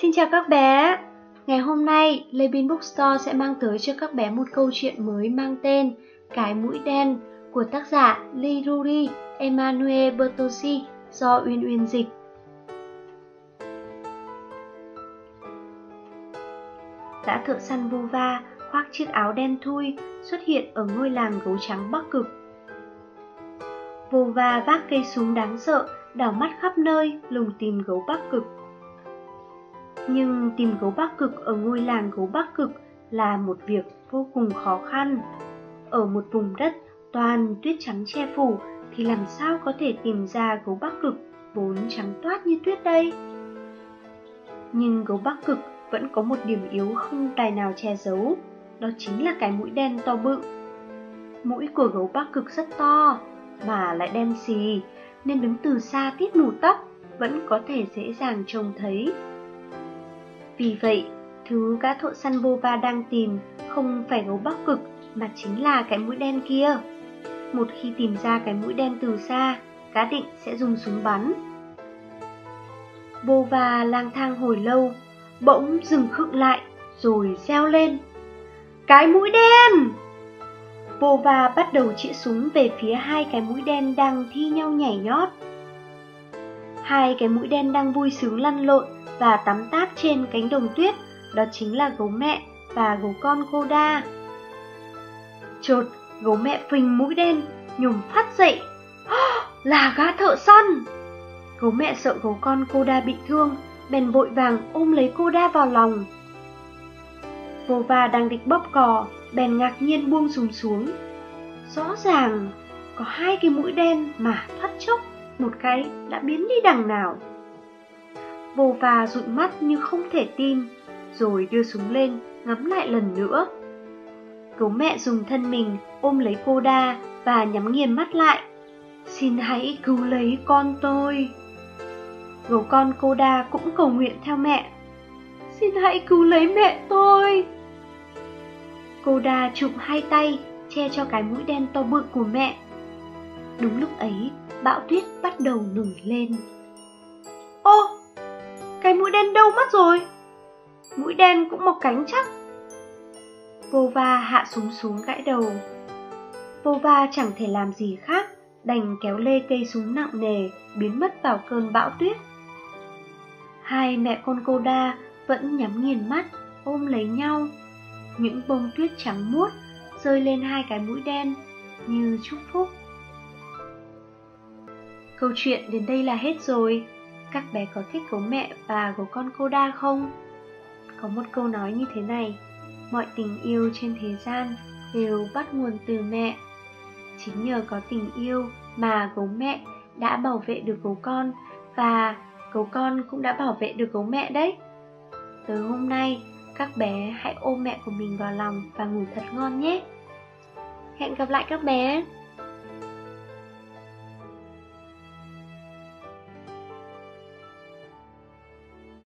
Xin chào các bé! Ngày hôm nay, Lê Bin Bookstore sẽ mang tới cho các bé một câu chuyện mới mang tên Cái mũi đen của tác giả Liruri Emmanuel Bertosi do Uyên Uyên dịch. Gã thợ săn Vova khoác chiếc áo đen thui xuất hiện ở ngôi làng gấu trắng Bắc Cực. Vova vác cây súng đáng sợ, đảo mắt khắp nơi lùng tìm gấu Bắc Cực. Nhưng tìm gấu Bắc Cực ở ngôi làng gấu Bắc Cực là một việc vô cùng khó khăn. Ở một vùng đất toàn tuyết trắng che phủ thì làm sao có thể tìm ra gấu Bắc Cực vốn trắng toát như tuyết đây? Nhưng gấu Bắc Cực vẫn có một điểm yếu không tài nào che giấu, đó chính là cái mũi đen to bự. Mũi của gấu Bắc Cực rất to, mà lại đen xì, nên đứng từ xa tít mù tóc vẫn có thể dễ dàng trông thấy. Vì vậy, thứ gã thợ săn vô đang tìm không phải gấu Bắc Cực mà chính là cái mũi đen kia. Một khi tìm ra cái mũi đen từ xa, cá định sẽ dùng súng bắn. Bova lang thang hồi lâu, bỗng dừng khựng lại, rồi reo lên. Cái mũi đen! Bova bắt đầu chĩa súng về phía hai cái mũi đen đang thi nhau nhảy nhót. Hai cái mũi đen đang vui sướng lăn lộn và tắm táp trên cánh đồng tuyết, đó chính là gấu mẹ và gấu con Koda. Chột, gấu mẹ phình mũi đen, nhùm phát dậy. là gã thợ săn! Gấu mẹ sợ gấu con Koda bị thương, bèn vội vàng ôm lấy Koda vào lòng. Vova đang định bóp cò, bèn ngạc nhiên buông súng xuống. Rõ ràng, có hai cái mũi đen mà thoát chốc, một cái đã biến đi đằng nào. Vô và dụi mắt như không thể tin, rồi đưa súng lên, ngắm lại lần nữa. Gấu mẹ dùng thân mình ôm lấy cô đa và nhắm nghiền mắt lại. Xin hãy cứu lấy con tôi. Gấu con cô đa cũng cầu nguyện theo mẹ. Xin hãy cứu lấy mẹ tôi. Cô đa chụm hai tay che cho cái mũi đen to bự của mẹ. Đúng lúc ấy, bão tuyết bắt đầu nổi lên đâu mất rồi? Mũi đen cũng mọc cánh chắc. vova hạ súng xuống gãi đầu. vova chẳng thể làm gì khác, đành kéo lê cây súng nặng nề, biến mất vào cơn bão tuyết. Hai mẹ con cô đa vẫn nhắm nghiền mắt, ôm lấy nhau. Những bông tuyết trắng muốt rơi lên hai cái mũi đen như chúc phúc. Câu chuyện đến đây là hết rồi. Các bé có thích gấu mẹ và gấu con cô đa không? Có một câu nói như thế này, mọi tình yêu trên thế gian đều bắt nguồn từ mẹ. Chính nhờ có tình yêu mà gấu mẹ đã bảo vệ được gấu con và gấu con cũng đã bảo vệ được gấu mẹ đấy. Từ hôm nay, các bé hãy ôm mẹ của mình vào lòng và ngủ thật ngon nhé. Hẹn gặp lại các bé.